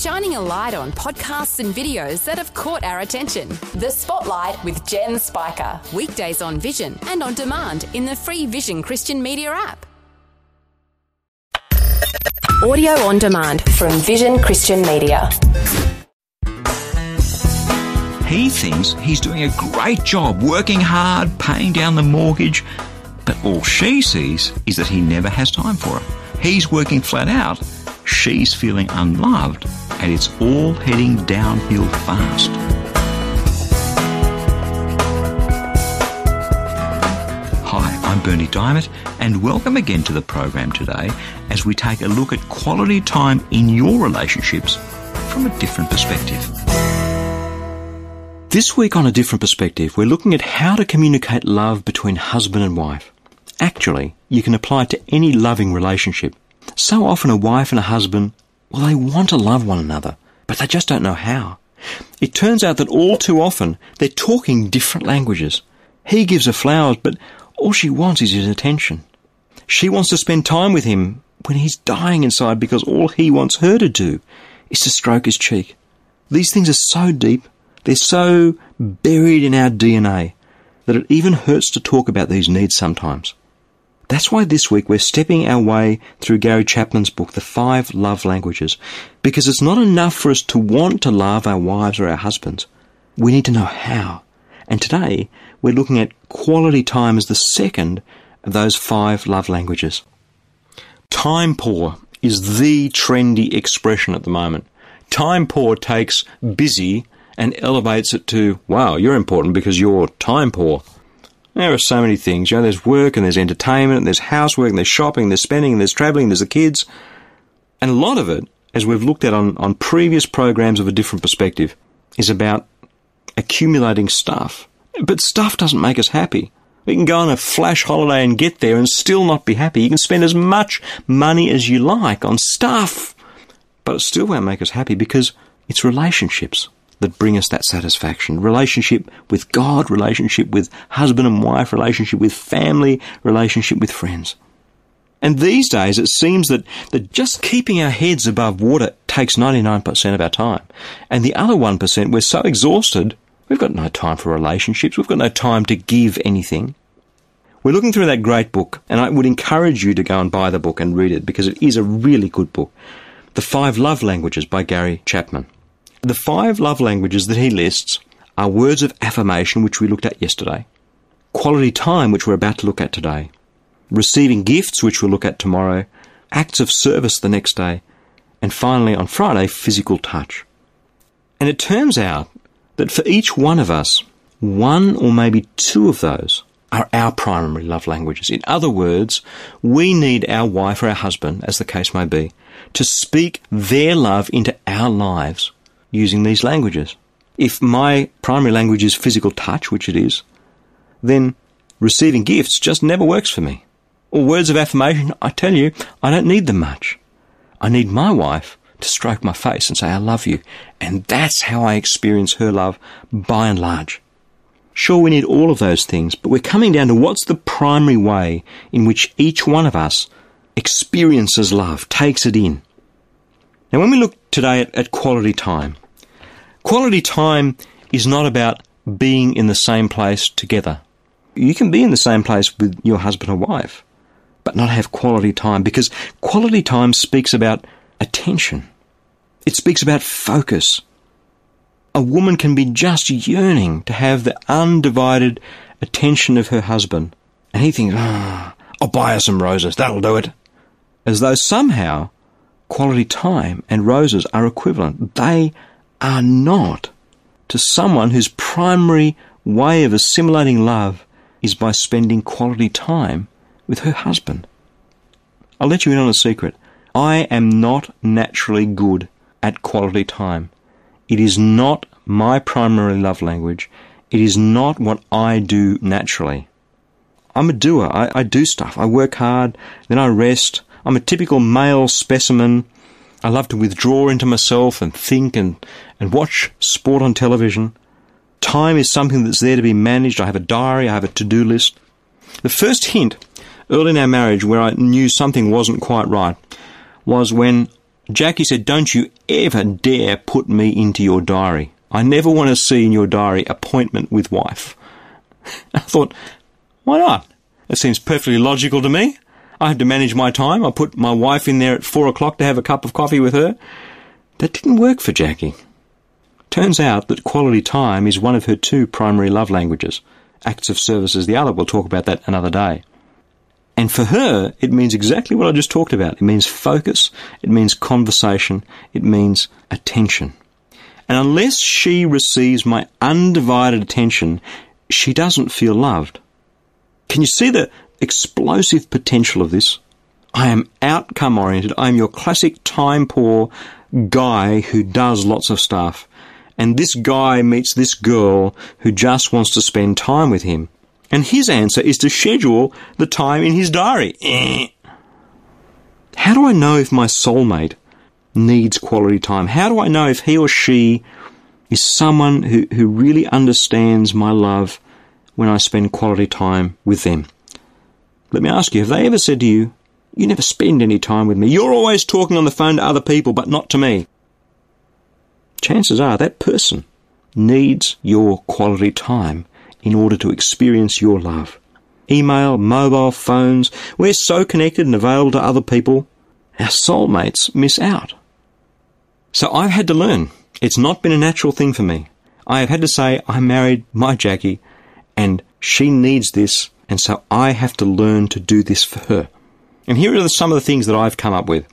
shining a light on podcasts and videos that have caught our attention. The Spotlight with Jen Spiker. Weekdays on Vision and on demand in the free Vision Christian Media app. Audio on demand from Vision Christian Media. He thinks he's doing a great job, working hard, paying down the mortgage, but all she sees is that he never has time for her. He's working flat out, she's feeling unloved, and it's all heading downhill fast. Hi, I'm Berni Dymet, and welcome again to the program today as we take a look at quality time in your relationships from a different perspective. This week, on a different perspective, we're looking at how to communicate love between husband and wife. Actually, you can apply it to any loving relationship. So often, a wife and a husband, well, they want to love one another, but they just don't know how. It turns out that all too often, they're talking different languages. He gives her flowers, but all she wants is his attention. She wants to spend time with him when he's dying inside because all he wants her to do is to stroke his cheek. These things are so deep, they're so buried in our DNA that it even hurts to talk about these needs sometimes. That's why this week we're stepping our way through Gary Chapman's book, The Five Love Languages, because it's not enough for us to want to love our wives or our husbands. We need to know how. And today we're looking at quality time as the second of those five love languages. Time poor is the trendy expression at the moment. Time poor takes busy and elevates it to, wow, you're important because you're time poor. There are so many things. You know, there's work and there's entertainment and there's housework and there's shopping and there's spending and there's travelling and there's the kids. And a lot of it, as we've looked at on, on previous programs of a different perspective, is about accumulating stuff. But stuff doesn't make us happy. We can go on a flash holiday and get there and still not be happy. You can spend as much money as you like on stuff, but it still won't make us happy because it's relationships that bring us that satisfaction. Relationship with God, relationship with husband and wife, relationship with family, relationship with friends. And these days it seems that, that just keeping our heads above water takes 99% of our time. And the other 1%, we're so exhausted, we've got no time for relationships, we've got no time to give anything. We're looking through that great book, and I would encourage you to go and buy the book and read it because it is a really good book. The Five Love Languages by Gary Chapman. The five love languages that he lists are words of affirmation, which we looked at yesterday, quality time, which we're about to look at today, receiving gifts, which we'll look at tomorrow, acts of service the next day, and finally on Friday, physical touch. And it turns out that for each one of us, one or maybe two of those are our primary love languages. In other words, we need our wife or our husband, as the case may be, to speak their love into our lives using these languages. If my primary language is physical touch, which it is, then receiving gifts just never works for me. Or words of affirmation, I tell you, I don't need them much. I need my wife to stroke my face and say, I love you. And that's how I experience her love by and large. Sure, we need all of those things, but we're coming down to what's the primary way in which each one of us experiences love, takes it in. Now, when we look today at, at quality time, quality time is not about being in the same place together. You can be in the same place with your husband or wife, but not have quality time because quality time speaks about attention. It speaks about focus. A woman can be just yearning to have the undivided attention of her husband, and he thinks, oh, I'll buy her some roses, that'll do it. As though somehow quality time and roses are equivalent. They are not to someone whose primary way of assimilating love is by spending quality time with her husband. I'll let you in on a secret. I am not naturally good at quality time. It is not my primary love language. It is not what I do naturally. I'm a doer. I, I do stuff. I work hard, then I rest, I'm a typical male specimen. I love to withdraw into myself and think and, and watch sport on television. Time is something that's there to be managed. I have a diary, I have a to do list. The first hint early in our marriage where I knew something wasn't quite right was when Jackie said, Don't you ever dare put me into your diary. I never want to see in your diary appointment with wife. I thought, why not? It seems perfectly logical to me. I have to manage my time. I put my wife in there at four o'clock to have a cup of coffee with her. That didn't work for Jackie. Turns out that quality time is one of her two primary love languages. Acts of service is the other. We'll talk about that another day. And for her, it means exactly what I just talked about. It means focus, it means conversation, it means attention. And unless she receives my undivided attention, she doesn't feel loved. Can you see the explosive potential of this? I am outcome oriented. I am your classic time poor guy who does lots of stuff. And this guy meets this girl who just wants to spend time with him. And his answer is to schedule the time in his diary. How do I know if my soulmate needs quality time? How do I know if he or she is someone who, who really understands my love when I spend quality time with them? Let me ask you, have they ever said to you, You never spend any time with me. You're always talking on the phone to other people, but not to me. Chances are that person needs your quality time in order to experience your love. Email, mobile phones, we're so connected and available to other people, our soulmates miss out. So I've had to learn. It's not been a natural thing for me. I have had to say, I married my Jackie and she needs this, and so I have to learn to do this for her. And here are some of the things that I've come up with.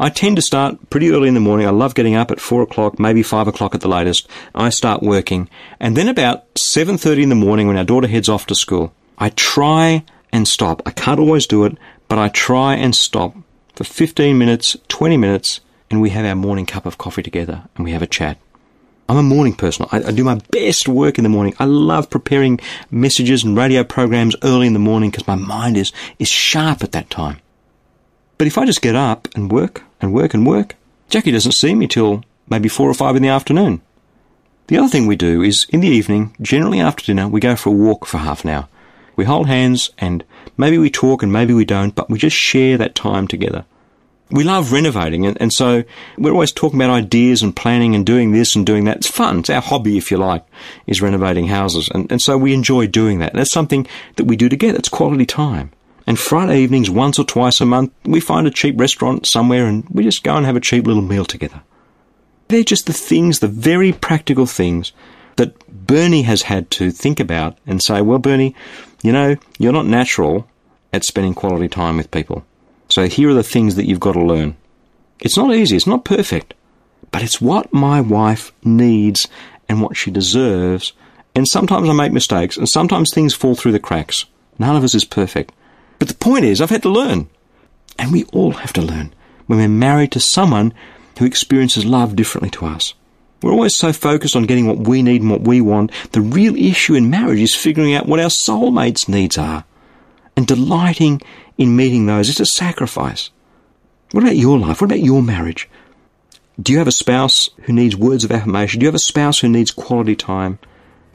I tend to start pretty early in the morning. I love getting up at four o'clock, maybe five o'clock at the latest. I start working, and then about seven thirty in the morning, when our daughter heads off to school, I try and stop. I can't always do it, but I try and stop for fifteen minutes, twenty minutes, and we have our morning cup of coffee together, and we have a chat. I'm a morning person. I, I, do my best work in the morning. I love preparing messages and radio programs early in the morning because my mind is, is sharp at that time. But if I just get up and work and work and work, Jackie doesn't see me till maybe four or five in the afternoon. The other thing we do is in the evening, generally after dinner, we go for a walk for half an hour. We hold hands and maybe we talk and maybe we don't, but we just share that time together. We love renovating and, and so we're always talking about ideas and planning and doing this and doing that. It's fun. It's our hobby, if you like, is renovating houses. And, and so we enjoy doing that. That's something that we do together. It's quality time. And Friday evenings, once or twice a month, we find a cheap restaurant somewhere and we just go and have a cheap little meal together. They're just the things, the very practical things that Berni has had to think about and say, well, Berni, you know, you're not natural at spending quality time with people. So here are the things that you've got to learn. It's not easy, it's not perfect, but it's what my wife needs and what she deserves. And sometimes I make mistakes and sometimes things fall through the cracks. None of us is perfect. But the point is, I've had to learn. And we all have to learn when we're married to someone who experiences love differently to us. We're always so focused on getting what we need and what we want. The real issue in marriage is figuring out what our soulmate's needs are and delighting in meeting those. It's a sacrifice. What about your life? What about your marriage? Do you have a spouse who needs words of affirmation? Do you have a spouse who needs quality time?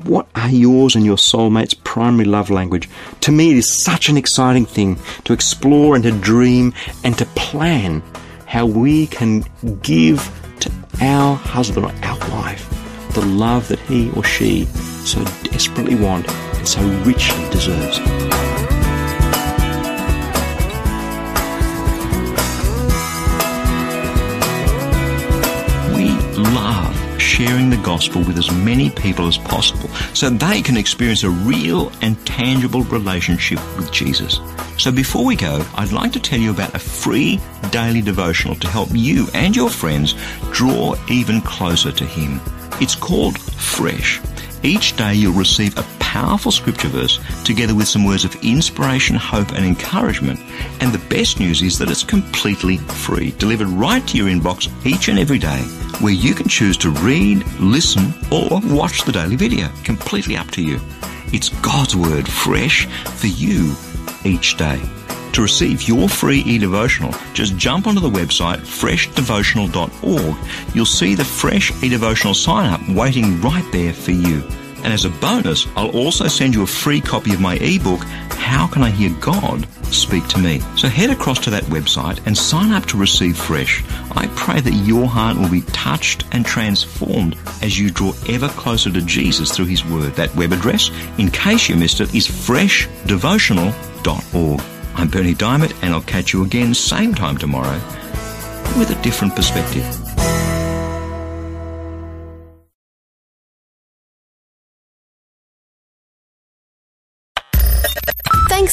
What are yours and your soulmate's primary love language? To me, it is such an exciting thing to explore and to dream and to plan how we can give to our husband or our wife the love that he or she so desperately want and so richly deserves. Gospel with as many people as possible so they can experience a real and tangible relationship with Jesus. So before we go, I'd like to tell you about a free daily devotional to help you and your friends draw even closer to Him. It's called Fresh. Each day you'll receive a powerful scripture verse together with some words of inspiration, hope and encouragement. And the best news is that it's completely free, delivered right to your inbox each and every day where you can choose to read, listen or watch the daily video. Completely up to you. It's God's Word fresh for you each day. To receive your free e-devotional, just jump onto the website freshdevotional.org. You'll see the fresh e-devotional sign up waiting right there for you. And as a bonus, I'll also send you a free copy of my ebook, How Can I Hear God Speak to Me? So head across to that website and sign up to receive fresh. I pray that your heart will be touched and transformed as you draw ever closer to Jesus through His Word. That web address, in case you missed it, is freshdevotional.org. I'm Berni Dymet and I'll catch you again same time tomorrow with a different perspective.